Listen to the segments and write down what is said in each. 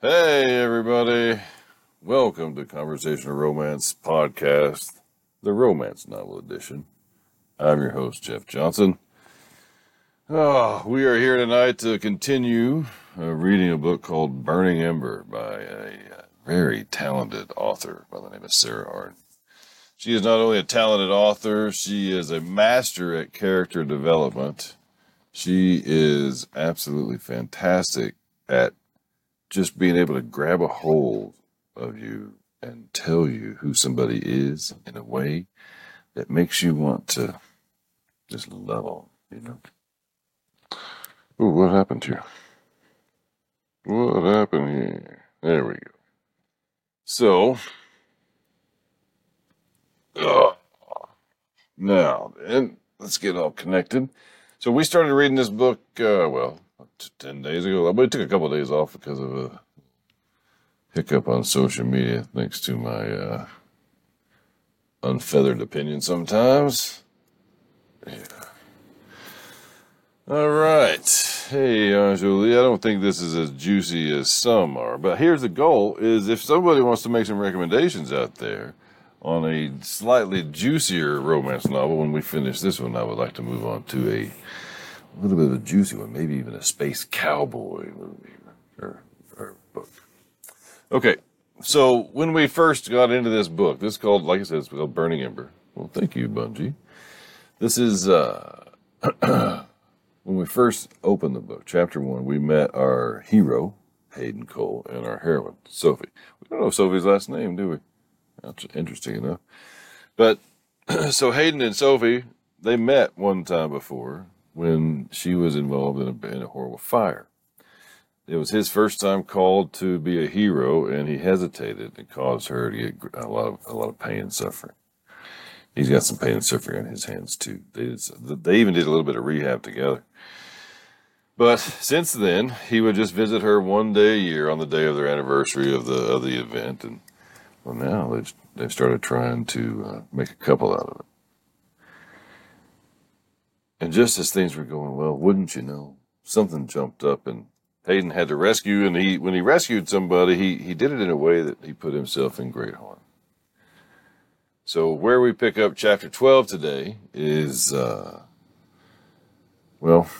Hey, everybody. Welcome to Conversational Romance Podcast, the Romance Novel Edition. I'm your host, Jeff Johnson. Oh, we are here tonight to continue uh, reading a book called Burning Ember by a uh, very talented author by the name of Sarah Arden. She is not only a talented author, she is a master at character development. She is absolutely fantastic at just being able to grab a hold of you and tell you who somebody is in a way that makes you want to just love them, you know. Ooh, what happened here? What happened here? There we go. So, uh, now, and let's get all connected. So we started reading this book, uh, well, t- 10 days ago. We took a couple of days off because of a hiccup on social media, thanks to my uh, unfeathered opinion sometimes. Yeah. All right. Hey, Anjali, I don't think this is as juicy as some are, but here's the goal is if somebody wants to make some recommendations out there on a slightly juicier romance novel, when we finish this one, I would like to move on to a little bit of a juicy one, maybe even a space cowboy movie or, or book. Okay, so when we first got into this book, this is called, like I said, it's called Burning Ember. Well, thank you, Bungie. This is uh, when we first opened the book, chapter one. We met our hero, Hayden Cole, and our heroine, Sophie. We don't know Sophie's last name, do we? That's interesting enough. But so Hayden and Sophie, they met one time before when she was involved in a, in a horrible fire. It was his first time called to be a hero, and he hesitated. and caused her to get a lot of a lot of pain and suffering. He's got some pain and suffering on his hands too. They, they even did a little bit of rehab together. But since then, he would just visit her one day a year on the day of their anniversary of the of the event, and well, now they've they've started trying to uh, make a couple out of it. And just as things were going well, wouldn't you know, something jumped up and Hayden had to rescue. And he, when he rescued somebody, he, he did it in a way that he put himself in great harm. So where we pick up chapter 12 today is, uh, well,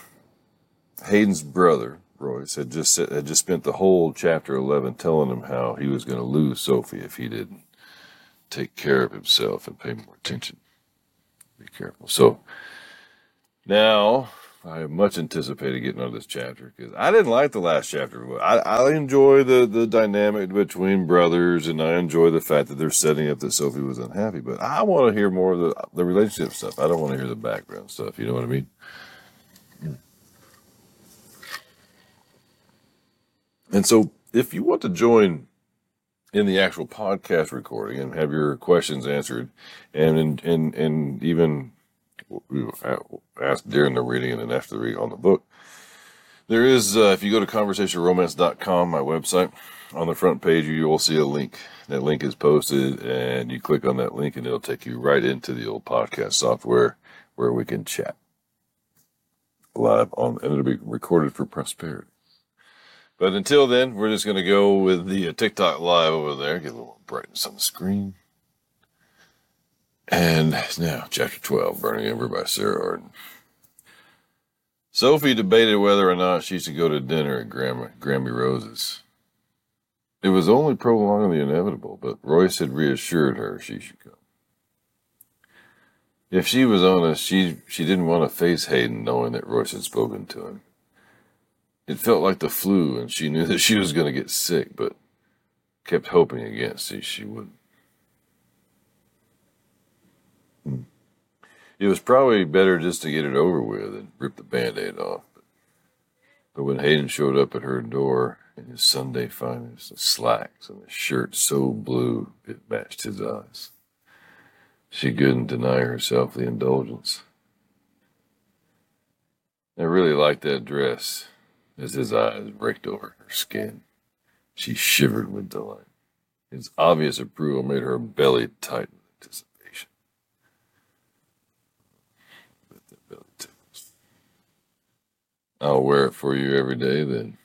Hayden's brother, Royce, had just had just spent the whole chapter 11 telling him how he was going to lose Sophie if he didn't take care of himself and pay more attention. Be careful. So now I much anticipated getting on this chapter because I didn't like the last chapter. I, I enjoy the, the dynamic between brothers, and I enjoy the fact that they're setting up that Sophie was unhappy. But I want to hear more of the the relationship stuff. I don't want to hear the background stuff. You know what I mean? Mm. And so, if you want to join in the actual podcast recording and have your questions answered, and and and, and even asked during the reading and then after the reading on the book. There is, uh, if you go to conversationromance.com, my website, on the front page, you will see a link. That link is posted, and you click on that link, and it'll take you right into the old podcast software where we can chat live on, and it'll be recorded for prosperity. But until then, we're just going to go with the uh, TikTok live over there, get a little brightness on the screen. And now, chapter 12, Burning Ember by Sarah Arden. Sophie debated whether or not she should go to dinner at Grandma, Grammy Rose's. It was only prolonging the inevitable, but Royce had reassured her she should come. If she was honest, she, she didn't want to face Hayden knowing that Royce had spoken to him. It felt like the flu, and she knew that she was going to get sick, but kept hoping against it she wouldn't. Hmm. It was probably better just to get it over with and rip the band aid off. But when Hayden showed up at her door in his Sunday finest, slacks and a shirt so blue it matched his eyes, she couldn't deny herself the indulgence. I really liked that dress as his eyes raked over her skin. She shivered with delight. His obvious approval made her belly tighten with anticipation. I'll wear it for you every day then.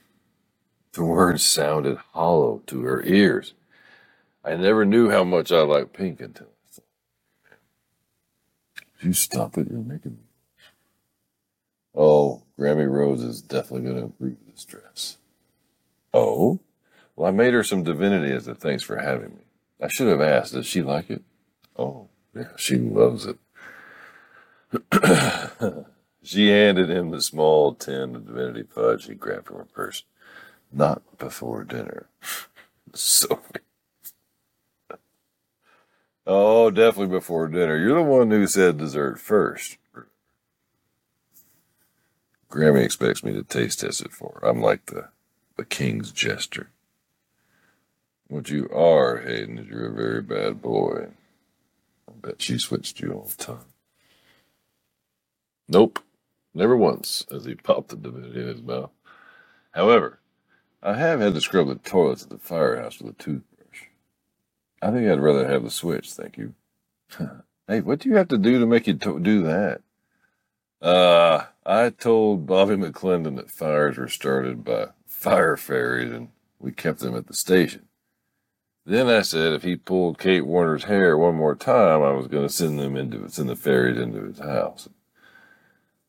The words sounded hollow to her ears. I never knew how much I liked pink until I thought, you stop it, you're making me. Oh, Grammy Rose is definitely going to improve this dress. Oh? Well, I made her some divinity as a thanks for having me. I should have asked, does she like it? Oh, yeah, she loves it. she handed him the small tin of divinity fudge he grabbed from her purse. Not before dinner. Sophie. Oh, definitely before dinner. You're the one who said dessert first. Grammy expects me to taste test it for her. I'm like the, the king's jester. What you are, Hayden, is you're a very bad boy. I bet she switched you all the time. Nope, never once, as he popped the divinity in his mouth. However, I have had to scrub the toilets at the firehouse with a toothbrush. I think I'd rather have the switch, thank you. hey, what do you have to do to make you to- do that? Uh, I told Bobby McClendon that fires were started by fire fairies and we kept them at the station. Then I said if he pulled Kate Warner's hair one more time, I was going to send them into send the fairies into his house.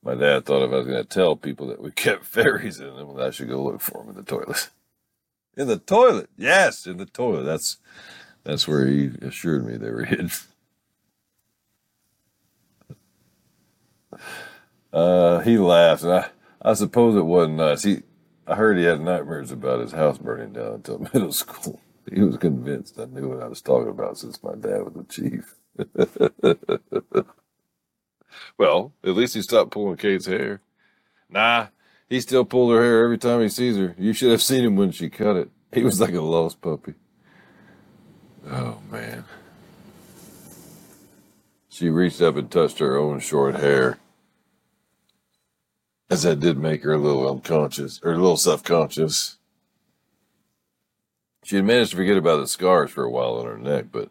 My dad thought if I was going to tell people that we kept fairies in them, I should go look for them in the toilet. In the toilet, yes, in the toilet. That's that's where he assured me they were hidden. Uh, he laughed, and I, I suppose it wasn't nice. He, I heard he had nightmares about his house burning down until middle school. He was convinced I knew what I was talking about since my dad was the chief. Well, at least he stopped pulling Kate's hair. Nah, he still pulled her hair every time he sees her. You should have seen him when she cut it. He was like a lost puppy. Oh, man. She reached up and touched her own short hair. As that did make her a little unconscious, or a little self conscious. She had managed to forget about the scars for a while on her neck, but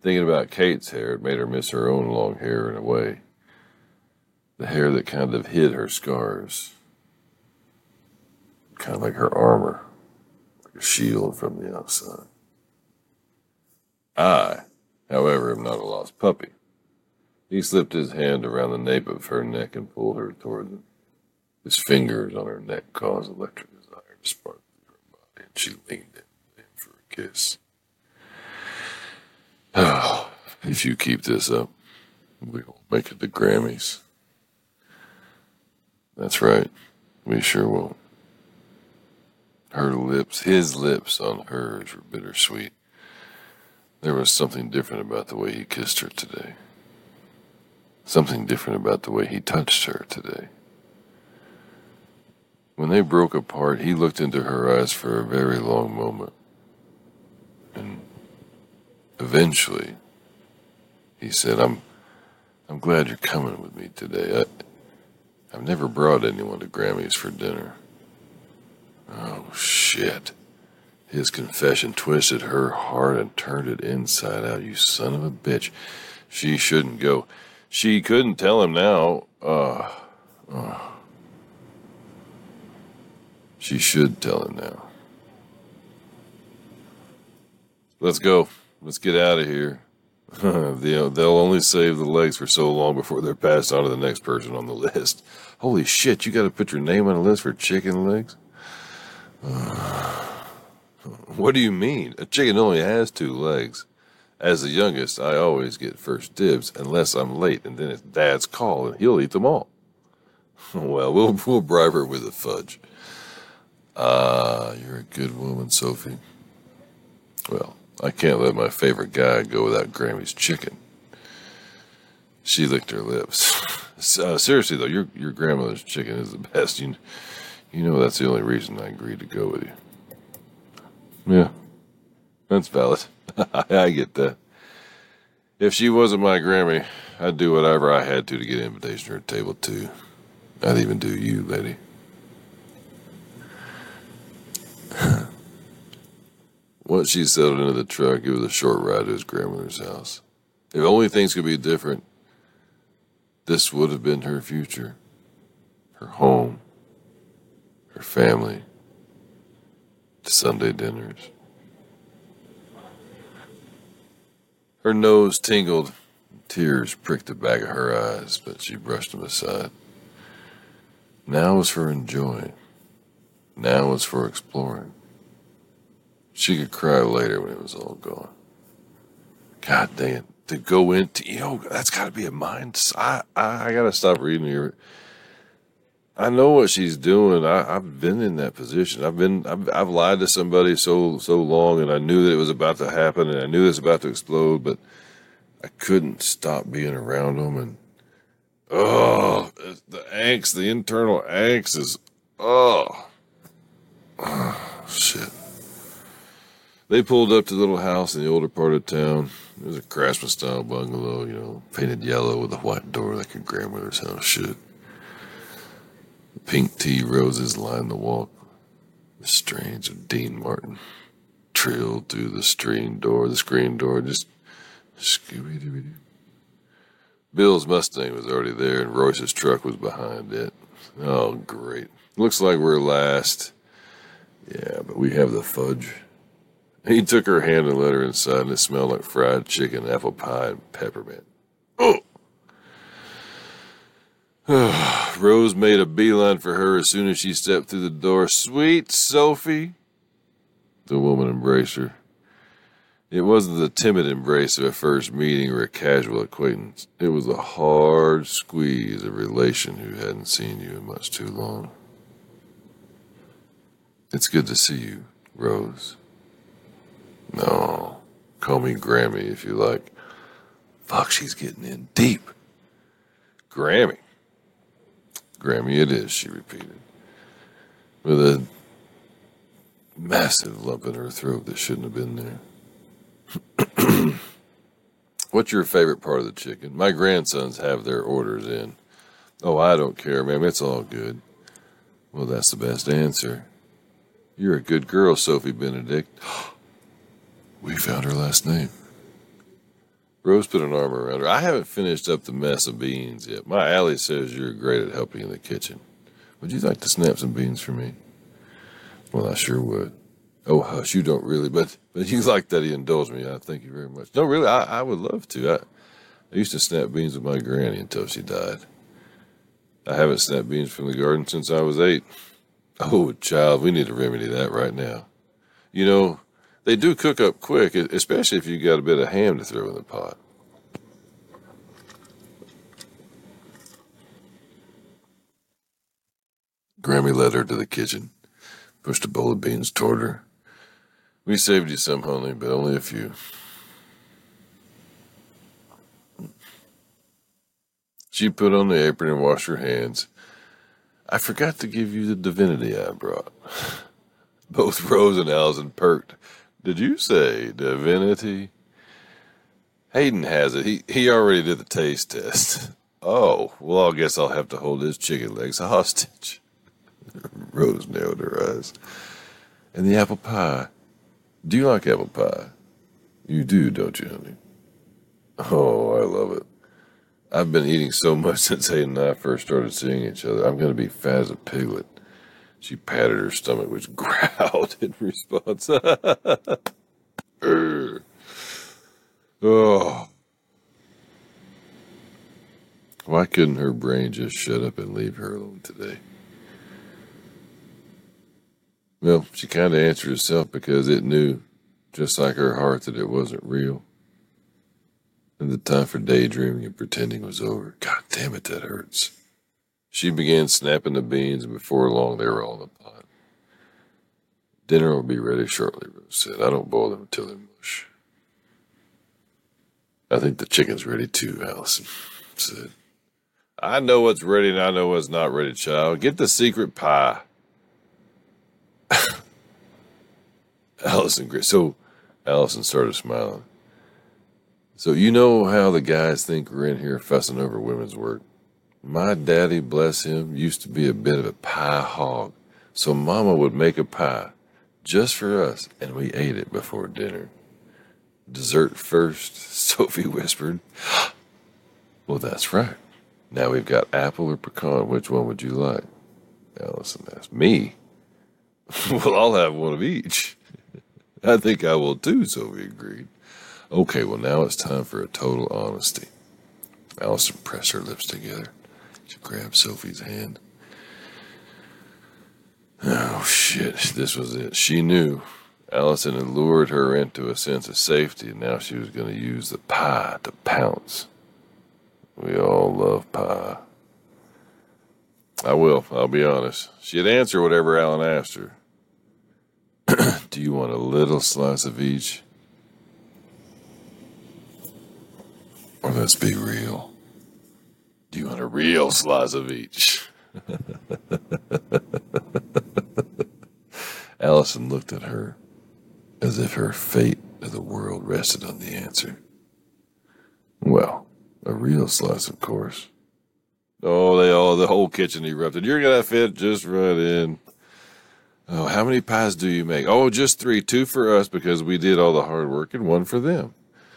thinking about Kate's hair had made her miss her own long hair in a way. The hair that kind of hid her scars. Kind of like her armor, like a shield from the outside. I, however, am not a lost puppy. He slipped his hand around the nape of her neck and pulled her toward him. His fingers on her neck caused electric desire to spark through her body, and she leaned in for a kiss. Oh, if you keep this up, we will make it the Grammys. That's right, we sure won't. Her lips, his lips on hers were bittersweet. There was something different about the way he kissed her today. Something different about the way he touched her today. When they broke apart, he looked into her eyes for a very long moment. And eventually, he said, I'm, I'm glad you're coming with me today. I, I've never brought anyone to Grammy's for dinner. Oh, shit. His confession twisted her heart and turned it inside out. You son of a bitch. She shouldn't go. She couldn't tell him now. Uh, uh. She should tell him now. Let's go. Let's get out of here. they'll, only save the legs for so long before they're passed on to the next person on the list. Holy shit, you got to put your name on a list for chicken legs? Uh, what do you mean? A chicken only has two legs. As the youngest, I always get first dibs unless I'm late, and then it's dad's call, and he'll eat them all. well, we'll, we'll bribe her with a fudge. Ah, you're a good woman, Sophie. Well, I can't let my favorite guy go without Grammy's chicken. She licked her lips. uh, seriously, though, your your grandmother's chicken is the best. You, you know that's the only reason I agreed to go with you. Yeah, that's valid. I get that. If she wasn't my Grammy, I'd do whatever I had to to get an invitation to her table, too. I'd even do you, lady. Once she settled into the truck, it was a short ride to his grandmother's house. If only things could be different, this would have been her future, her home, her family, to Sunday dinners. Her nose tingled, tears pricked the back of her eyes, but she brushed them aside. Now was for enjoying. Now was for exploring. She could cry later when it was all gone. God damn. To go into, you know, that's got to be a mind. I, I, I got to stop reading here. I know what she's doing. I, have been in that position. I've been, I've, I've lied to somebody so, so long and I knew that it was about to happen and I knew it was about to explode, but I couldn't stop being around them. And, oh, the angst, the internal angst is, oh, oh shit. They pulled up to the little house in the older part of town. It was a craftsman style bungalow, you know, painted yellow with a white door like your grandmother's house should. Pink tea roses lined the walk. The strains of Dean Martin trilled through the screen door, the screen door, just Scooby Dooby Doo. Bill's Mustang was already there, and Royce's truck was behind it. Oh, great. Looks like we're last. Yeah, but we have the fudge. He took her hand and let her inside, and it smelled like fried chicken, apple pie, and peppermint. Oh! Rose made a beeline for her as soon as she stepped through the door. Sweet Sophie! The woman embraced her. It wasn't the timid embrace of a first meeting or a casual acquaintance. It was a hard squeeze of a relation who hadn't seen you in much too long. It's good to see you, Rose. No, call me Grammy if you like. Fuck, she's getting in deep. Grammy. Grammy it is, she repeated, with a massive lump in her throat that shouldn't have been there. What's your favorite part of the chicken? My grandsons have their orders in. Oh, I don't care, ma'am. It's all good. Well, that's the best answer. You're a good girl, Sophie Benedict. we found her last name. Rose put an arm around her. I haven't finished up the mess of beans yet. My Allie says you're great at helping in the kitchen. Would you like to snap some beans for me? Well, I sure would. Oh, hush, you don't really, but but you like that he indulged me. I thank you very much. No, really, I, I would love to. I, I used to snap beans with my granny until she died. I haven't snapped beans from the garden since I was eight. Oh, child, we need to remedy that right now. You know, they do cook up quick, especially if you got a bit of ham to throw in the pot. Grammy led her to the kitchen, pushed a bowl of beans toward her. We saved you some, honey, but only a few. She put on the apron and washed her hands. I forgot to give you the divinity I brought. Both Rose and Allison perked. Did you say divinity? Hayden has it. He he already did the taste test. Oh, well, I guess I'll have to hold his chicken legs hostage. Rose narrowed her eyes. And the apple pie. Do you like apple pie? You do, don't you, honey? Oh, I love it. I've been eating so much since Hayden and I first started seeing each other. I'm going to be fat as a piglet. She patted her stomach, which growled in response. oh. Why couldn't her brain just shut up and leave her alone today? Well, she kind of answered herself because it knew, just like her heart, that it wasn't real. And the time for daydreaming and pretending was over. God damn it, that hurts. She began snapping the beans, and before long they were all in the pot. Dinner will be ready shortly, Rose said. I don't boil them until they're mush. I think the chicken's ready too, Allison said. I know what's ready and I know what's not ready, child. Get the secret pie. Allison, so Allison started smiling. So you know how the guys think we're in here fussing over women's work. My daddy, bless him, used to be a bit of a pie hog. So Mama would make a pie just for us, and we ate it before dinner. Dessert first, Sophie whispered. well, that's right. Now we've got apple or pecan. Which one would you like? Allison asked. Me? well, I'll have one of each. I think I will too, Sophie agreed. Okay, well, now it's time for a total honesty. Allison pressed her lips together. Grabbed Sophie's hand. Oh, shit, this was it. She knew. Allison had lured her into a sense of safety, and now she was going to use the pie to pounce. We all love pie. I will, I'll be honest. She'd answer whatever Alan asked her. Do you want a little slice of each? Or let's be real. Do you want a real slice of each? Allison looked at her as if her fate of the world rested on the answer. Well, a real slice, of course. Oh, they all, the whole kitchen erupted. You're going to fit just right in. Oh, how many pies do you make? Oh, just three. Two for us because we did all the hard work and one for them.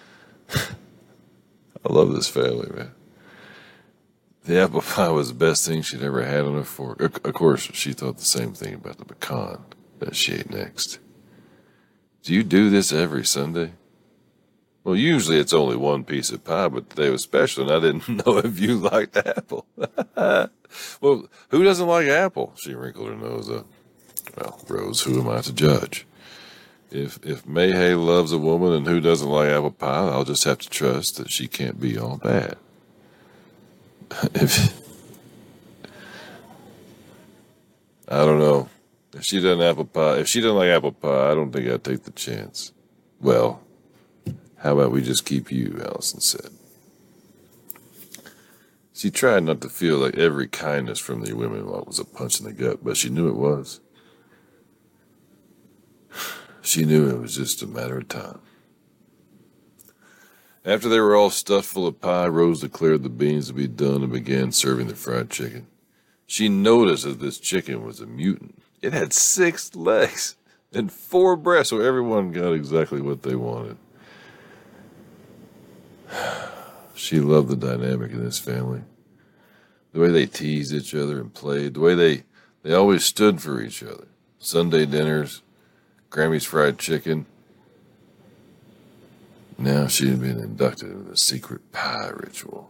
I love this family, man. The apple pie was the best thing she'd ever had on her fork. Of course, she thought the same thing about the pecan that she ate next. Do you do this every Sunday? Well, usually it's only one piece of pie, but today was special, and I didn't know if you liked apple. well, who doesn't like apple? She wrinkled her nose up. Well, Rose, who am I to judge? If if Mayhay loves a woman and who doesn't like apple pie, I'll just have to trust that she can't be all bad. if I don't know. If she doesn't apple pie, if she doesn't like apple pie, I don't think I'd take the chance. Well, how about we just keep you? Allison said. She tried not to feel like every kindness from the women was a punch in the gut, but she knew it was. She knew it was just a matter of time. After they were all stuffed full of pie, Rose declared the beans to be done and began serving the fried chicken. She noticed that this chicken was a mutant. It had six legs and four breasts, so everyone got exactly what they wanted. She loved the dynamic in this family. The way they teased each other and played, the way they, they always stood for each other. Sunday dinners, Grammy's fried chicken. Now she had been inducted into the secret pie ritual.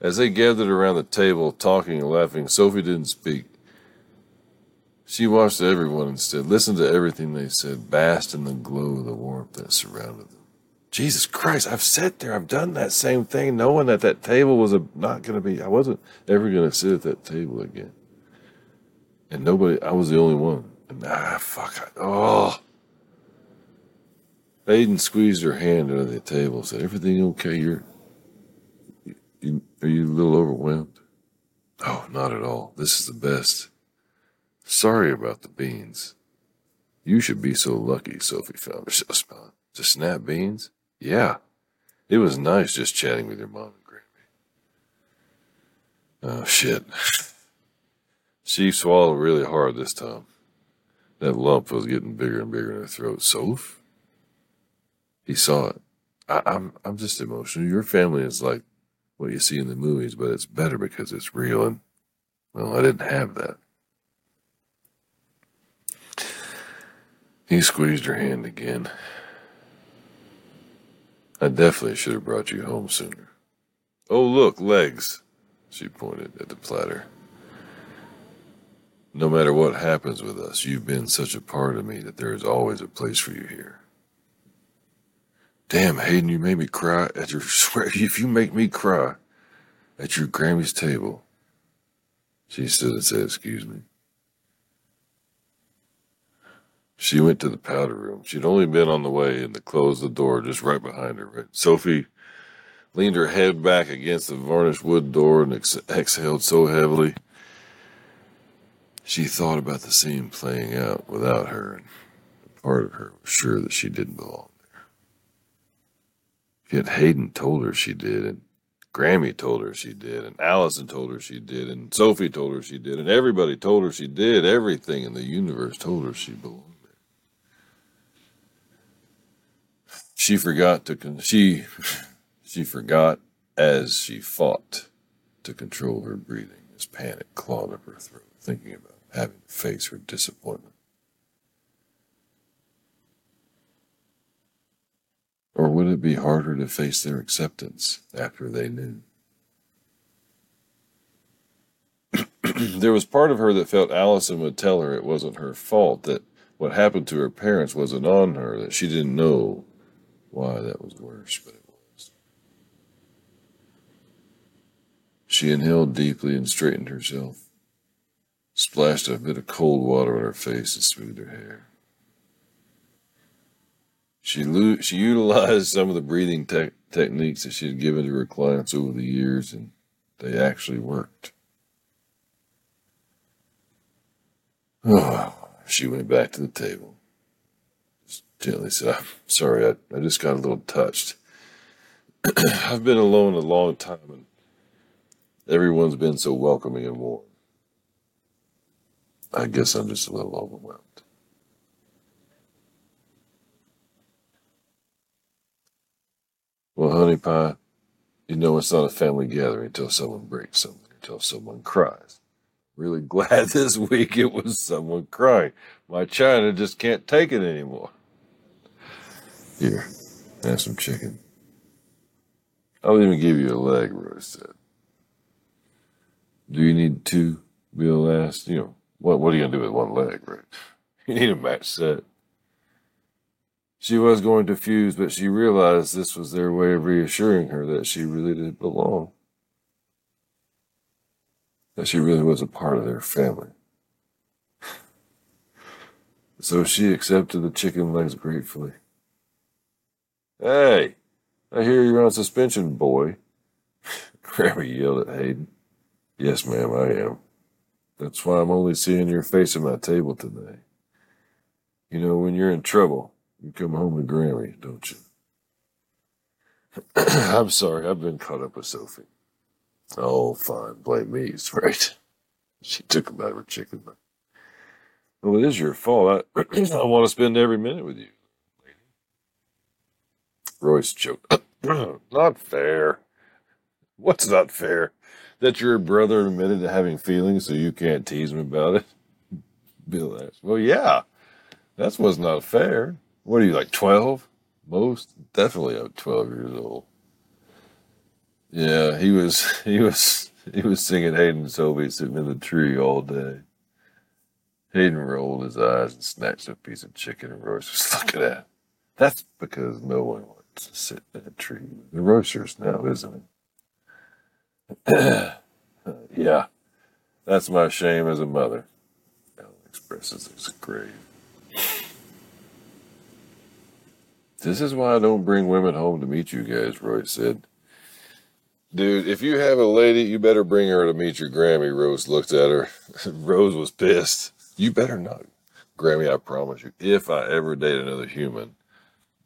As they gathered around the table, talking and laughing, Sophie didn't speak. She watched everyone instead, listened to everything they said, basked in the glow of the warmth that surrounded them. Jesus Christ, I've sat there, I've done that same thing, knowing that that table was a, not going to be, I wasn't ever going to sit at that table again. And nobody, I was the only one. And ah, fuck, I, oh. Hayden squeezed her hand under the table, said, Everything okay? You're, you, are you a little overwhelmed? Oh, not at all. This is the best. Sorry about the beans. You should be so lucky, Sophie found herself smiling. To snap beans? Yeah. It was nice just chatting with your mom and Grammy. Oh, shit. She swallowed really hard this time. That lump was getting bigger and bigger in her throat. Soph? He saw it. I, I'm I'm just emotional. Your family is like what you see in the movies, but it's better because it's real and well, I didn't have that. He squeezed her hand again. I definitely should have brought you home sooner. Oh, look, legs. She pointed at the platter. No matter what happens with us, you've been such a part of me that there is always a place for you here. Damn, Hayden, you made me cry at your swear. If you make me cry at your Grammy's table, she stood and said, Excuse me. She went to the powder room. She'd only been on the way and to close the door just right behind her. Right? Sophie leaned her head back against the varnished wood door and ex- exhaled so heavily. She thought about the scene playing out without her, and part of her was sure that she didn't belong. Yet Hayden told her she did, and Grammy told her she did, and Allison told her she did, and Sophie told her she did, and everybody told her she did. Everything in the universe told her she belonged there. She forgot to con- she she forgot as she fought to control her breathing as panic clawed up her throat, thinking about having to face her disappointment. Or would it be harder to face their acceptance after they knew? there was part of her that felt Allison would tell her it wasn't her fault, that what happened to her parents wasn't on her, that she didn't know why that was worse, but it was. She inhaled deeply and straightened herself, splashed a bit of cold water on her face and smoothed her hair. She, lo- she utilized some of the breathing te- techniques that she had given to her clients over the years, and they actually worked. Oh, she went back to the table. Just gently said, I'm sorry, I, I just got a little touched. I've been alone a long time, and everyone's been so welcoming and warm. I guess I'm just a little overwhelmed. Well, honey pie, you know it's not a family gathering until someone breaks something, until someone cries. Really glad this week it was someone crying. My China just can't take it anymore. Here, have some chicken. I'll even give you a leg, Roy said. Do you need two? Bill asked. You know, what, what are you going to do with one leg, right? You need a match set. She was going to fuse, but she realized this was their way of reassuring her that she really did belong. That she really was a part of their family. So she accepted the chicken legs gratefully. Hey, I hear you're on suspension, boy. Grammy yelled at Hayden. Yes, ma'am, I am. That's why I'm only seeing your face at my table today. You know, when you're in trouble, you come home to Grammy, don't you? I'm sorry, I've been caught up with Sophie. Oh, fine, blame me, it's right. She took a bite of her chicken. Well, it is your fault. I, I want to spend every minute with you. Royce choked. not fair. What's not fair? That your brother admitted to having feelings so you can't tease him about it? Bill asked. Well, yeah. That's what's not fair. What are you, like 12? Most? Definitely I'm 12 years old. Yeah, he was, he was, he was singing Hayden Sophie sitting in the tree all day. Hayden rolled his eyes and snatched a piece of chicken and Royce was looking at. That's because no one wants to sit in a tree. The roasters now, isn't it? yeah, that's my shame as a mother. Ellen expresses his grave. This is why I don't bring women home to meet you guys, Roy said. Dude, if you have a lady, you better bring her to meet your Grammy. Rose looked at her. Rose was pissed. You better not. Grammy, I promise you, if I ever date another human,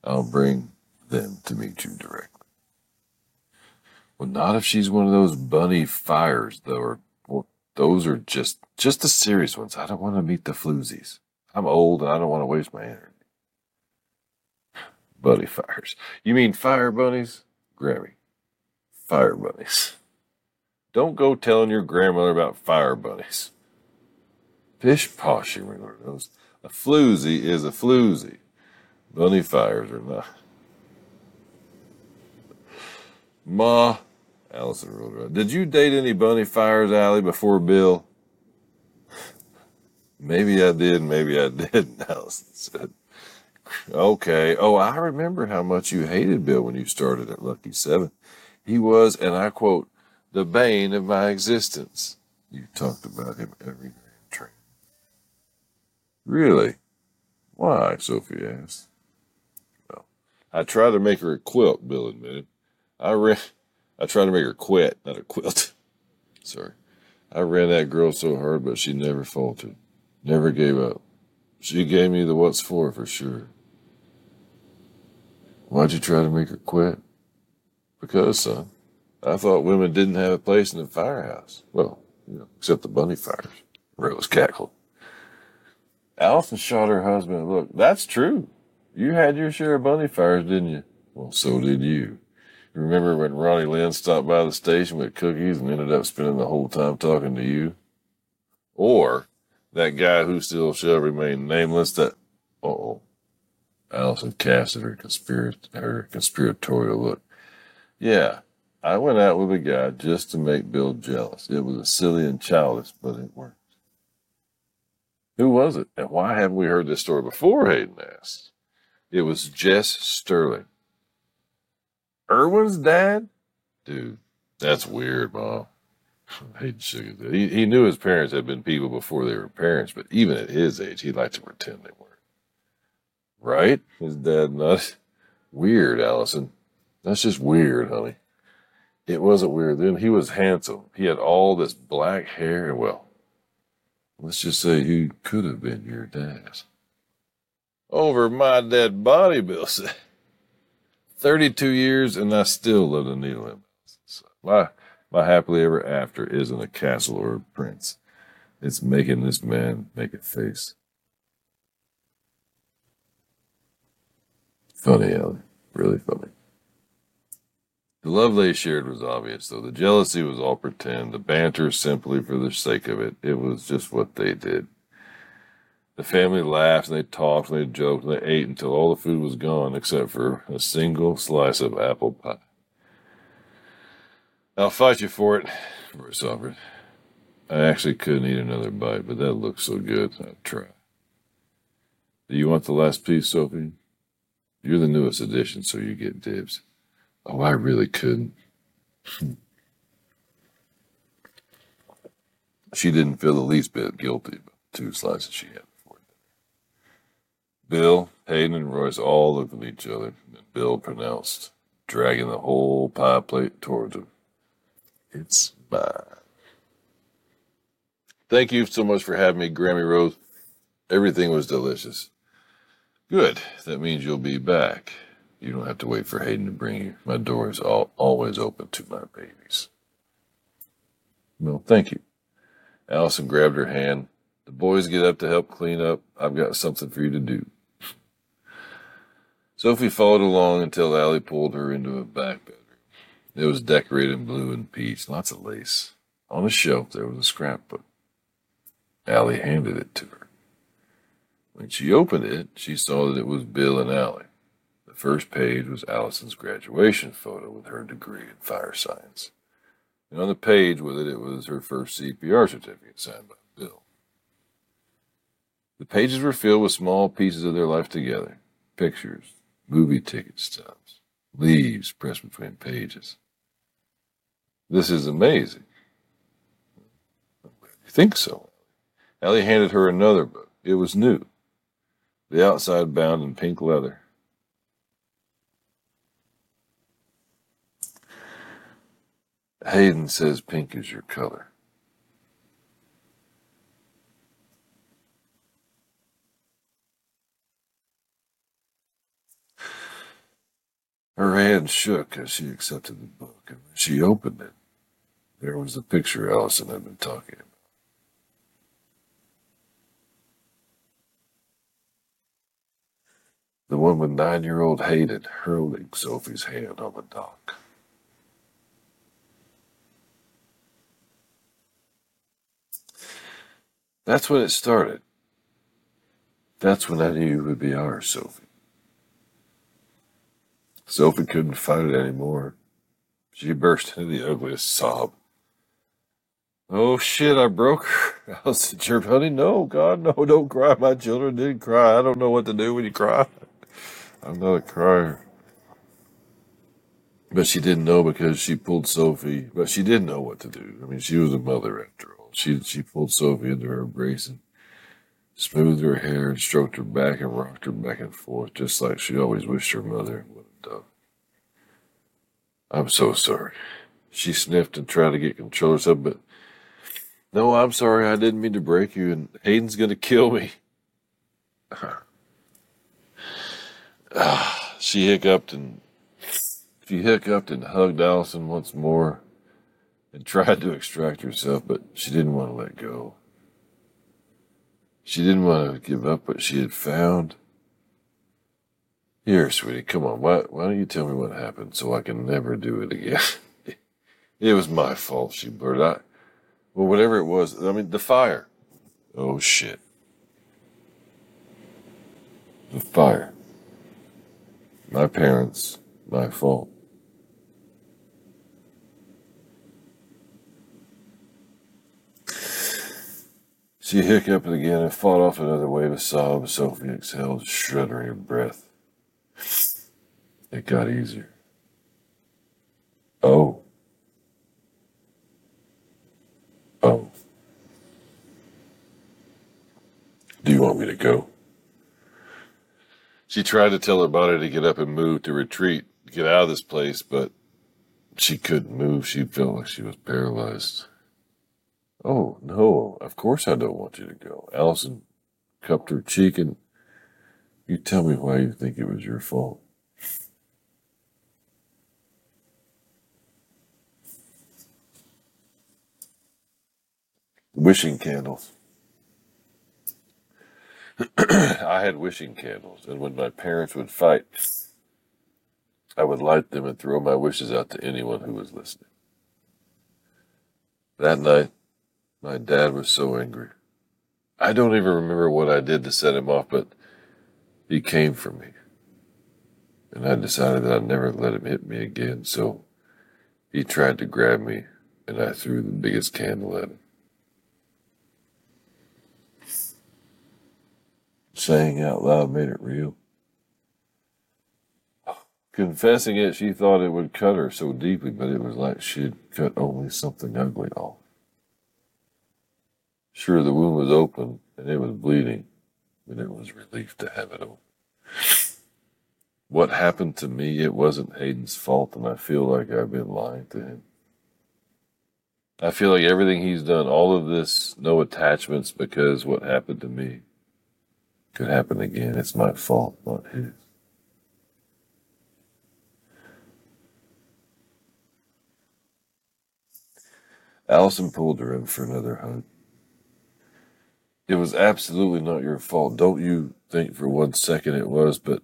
I'll bring them to meet you directly. Well, not if she's one of those bunny fires, though, or well, those are just just the serious ones. I don't want to meet the floozies. I'm old and I don't want to waste my energy. Bunny fires. You mean fire bunnies? Grammy. Fire bunnies. Don't go telling your grandmother about fire bunnies. Pish posh, you remember those. A floozy is a floozy. Bunny fires are not. Ma, Allison rolled around. Did you date any bunny fires, Allie, before Bill? maybe I did, maybe I didn't, Allison said. Okay. Oh, I remember how much you hated Bill when you started at Lucky Seven. He was, and I quote, the bane of my existence. You talked about him every day in train. Really? Why? Sophie asked. Well, I tried to make her a quilt, Bill admitted. I ran, I tried to make her quit, not a quilt. Sorry. I ran that girl so hard, but she never faltered, never gave up. She gave me the what's for for sure. Why'd you try to make her quit? Because, son, I thought women didn't have a place in the firehouse. Well, you know, except the bunny fires. Rose cackled. Allison shot her husband look. That's true. You had your share of bunny fires, didn't you? Well, so did you. You remember when Ronnie Lynn stopped by the station with cookies and ended up spending the whole time talking to you? Or that guy who still shall remain nameless, that, oh, Allison casted her, her conspiratorial look. Yeah, I went out with a guy just to make Bill jealous. It was a silly and childish, but it worked. Who was it? And why haven't we heard this story before? Hayden asked. It was Jess Sterling. Irwin's dad? Dude, that's weird, Mom. He, he knew his parents had been people before they were parents, but even at his age, he liked to pretend they weren't. Right? His dad not weird, Allison. That's just weird, honey. It wasn't weird then. He was handsome. He had all this black hair, well, let's just say he could have been your dad. Over my dead body, Bill said. 32 years, and I still love the needle in my, my happily ever after isn't a castle or a prince. It's making this man make a face. Funny, Ellie. Really funny. The love they shared was obvious, though. The jealousy was all pretend, the banter simply for the sake of it. It was just what they did. The family laughed and they talked and they joked and they ate until all the food was gone except for a single slice of apple pie. I'll fight you for it, Royce offered. I actually couldn't eat another bite, but that looked so good, I'd try. Do you want the last piece, Sophie? You're the newest addition, so you get dibs. Oh, I really couldn't. she didn't feel the least bit guilty about two slices she had before. Bill, Hayden, and Royce all looked at each other, and Bill pronounced, dragging the whole pie plate towards him. It's mine. Thank you so much for having me, Grammy Rose. Everything was delicious. Good. That means you'll be back. You don't have to wait for Hayden to bring you. My door is all, always open to my babies. Well, thank you. Allison grabbed her hand. The boys get up to help clean up. I've got something for you to do. Sophie followed along until Allie pulled her into a back bedroom. It was decorated in blue and peach, lots of lace. On a shelf there was a scrapbook. Allie handed it to her. When she opened it, she saw that it was Bill and Allie. The first page was Allison's graduation photo with her degree in fire science. And on the page with it, it was her first CPR certificate signed by Bill. The pages were filled with small pieces of their life together pictures, movie ticket stubs, leaves pressed between pages. This is amazing. You think so? Allie handed her another book. It was new, the outside bound in pink leather. Hayden says pink is your color. Her hand shook as she accepted the book, and when she opened it, there was the picture Allison had been talking about. The one with nine year old Hayden hurling Sophie's hand on the dock. That's when it started. That's when I knew it would be ours, Sophie. Sophie couldn't fight it anymore. She burst into the ugliest sob. Oh shit, I broke her. I chirp, honey. No, God, no, don't cry. My children didn't cry. I don't know what to do when you cry. I'm not a crier. But she didn't know because she pulled Sophie, but she didn't know what to do. I mean, she was a mother after all. She, she pulled Sophie into her embrace and smoothed her hair and stroked her back and rocked her back and forth, just like she always wished her mother would have done. I'm so sorry. She sniffed and tried to get control of herself, but no, I'm sorry. I didn't mean to break you, and Hayden's going to kill me. she hiccuped and she hiccuped and hugged Allison once more and tried to extract herself, but she didn't want to let go. She didn't want to give up what she had found. Here, sweetie, come on. Why, why don't you tell me what happened so I can never do it again? it was my fault, she blurted out. Well, whatever it was, I mean, the fire. Oh shit. The fire. My parents, my fault. She hiccuped again and fought off another wave of sobs. Sophie exhaled, shuddering her breath. It got easier. Oh. Oh. Do you want me to go? She tried to tell her body to get up and move, to retreat, get out of this place, but she couldn't move. She felt like she was paralyzed. Oh, no, of course I don't want you to go. Allison cupped her cheek and you tell me why you think it was your fault. Wishing candles. I had wishing candles, and when my parents would fight, I would light them and throw my wishes out to anyone who was listening. That night, my dad was so angry. I don't even remember what I did to set him off, but he came for me. And I decided that I'd never let him hit me again, so he tried to grab me, and I threw the biggest candle at him. Saying out loud made it real. Confessing it, she thought it would cut her so deeply, but it was like she'd cut only something ugly off. Sure, the wound was open and it was bleeding, but it was relief to have it open. What happened to me, it wasn't Hayden's fault, and I feel like I've been lying to him. I feel like everything he's done, all of this, no attachments because what happened to me could happen again. It's my fault, not his. Allison pulled her in for another hug. It was absolutely not your fault. Don't you think for one second it was, but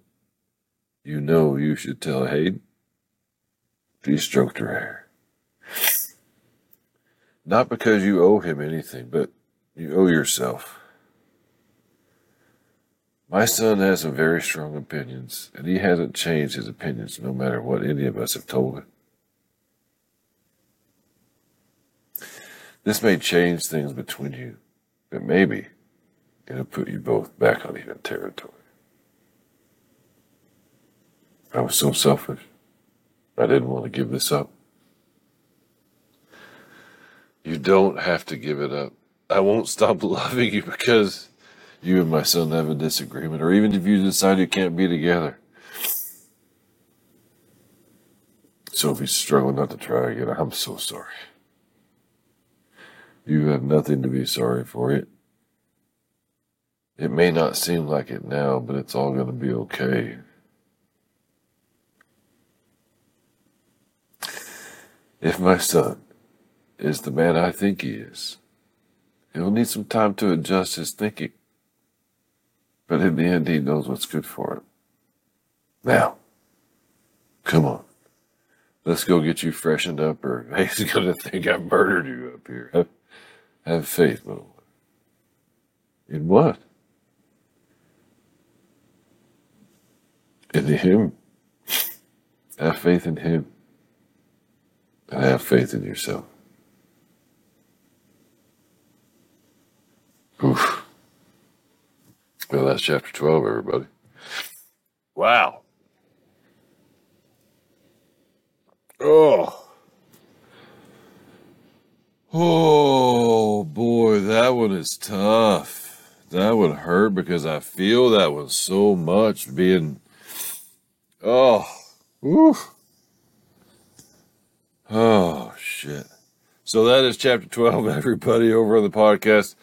you know you should tell Hayden. She stroked her hair. Not because you owe him anything, but you owe yourself. My son has some very strong opinions, and he hasn't changed his opinions no matter what any of us have told him. This may change things between you, but maybe it'll put you both back on even territory. I was so selfish. I didn't want to give this up. You don't have to give it up. I won't stop loving you because you and my son have a disagreement, or even if you decide you can't be together. Sophie's struggling not to try again. I'm so sorry. You have nothing to be sorry for. It it may not seem like it now, but it's all going to be okay. If my son is the man I think he is, he'll need some time to adjust his thinking. But in the end, he knows what's good for him. Now, come on. Let's go get you freshened up, or he's going to think I murdered you up here. Have, have faith, little one. In what? In him. Have faith in him. And have faith in yourself. Oof. Well, that's chapter 12, everybody. Wow. Oh. Oh, boy, that one is tough. That would hurt because I feel that one so much being. Oh. Oh, shit. So that is chapter 12, everybody, over on the podcast.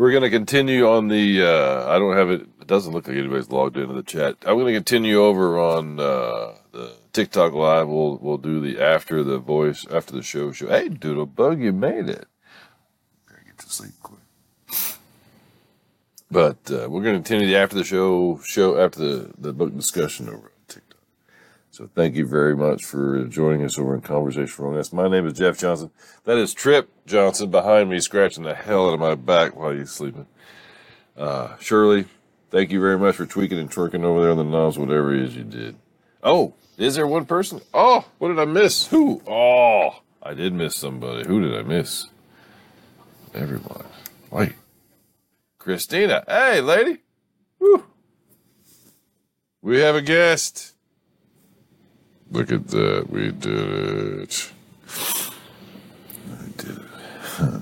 We're going to continue on the, uh, I don't have it, it doesn't look like anybody's logged into the chat. I'm going to continue over on uh, the TikTok live. We'll, we'll do the after the voice, after the show show. Hey, Doodle Bug, you made it. Better get to sleep quick. But uh, we're going to continue the after the show show after the, the book discussion over. So thank you very much for joining us over in Conversation Romance. My name is Jeff Johnson. That is Trip Johnson behind me, scratching the hell out of my back while he's sleeping. Uh, Shirley, thank you very much for tweaking and twerking over there on the knobs, whatever it is you did. Oh, is there one person? Oh, what did I miss? Who? Oh, I did miss somebody. Who did I miss? Everyone. Wait. Christina. Hey, lady. Woo. We have a guest. Look at that. We did it. I did it.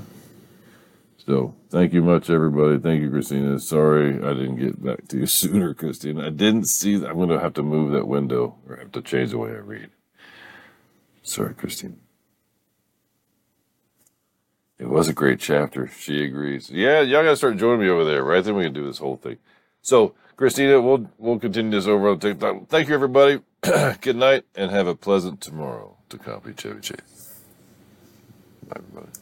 so, thank you much, everybody. Thank you, Christina. Sorry I didn't get back to you sooner, Christina. I didn't see that. I'm going to have to move that window or have to change the way I read. Sorry, Christina. It was a great chapter. She agrees. Yeah, y'all got to start joining me over there, right? Then we can do this whole thing. So, Christina, we'll we'll continue this over on TikTok. Thank you, everybody. Good night, and have a pleasant tomorrow. To copy Chevy Chase. Bye, everybody.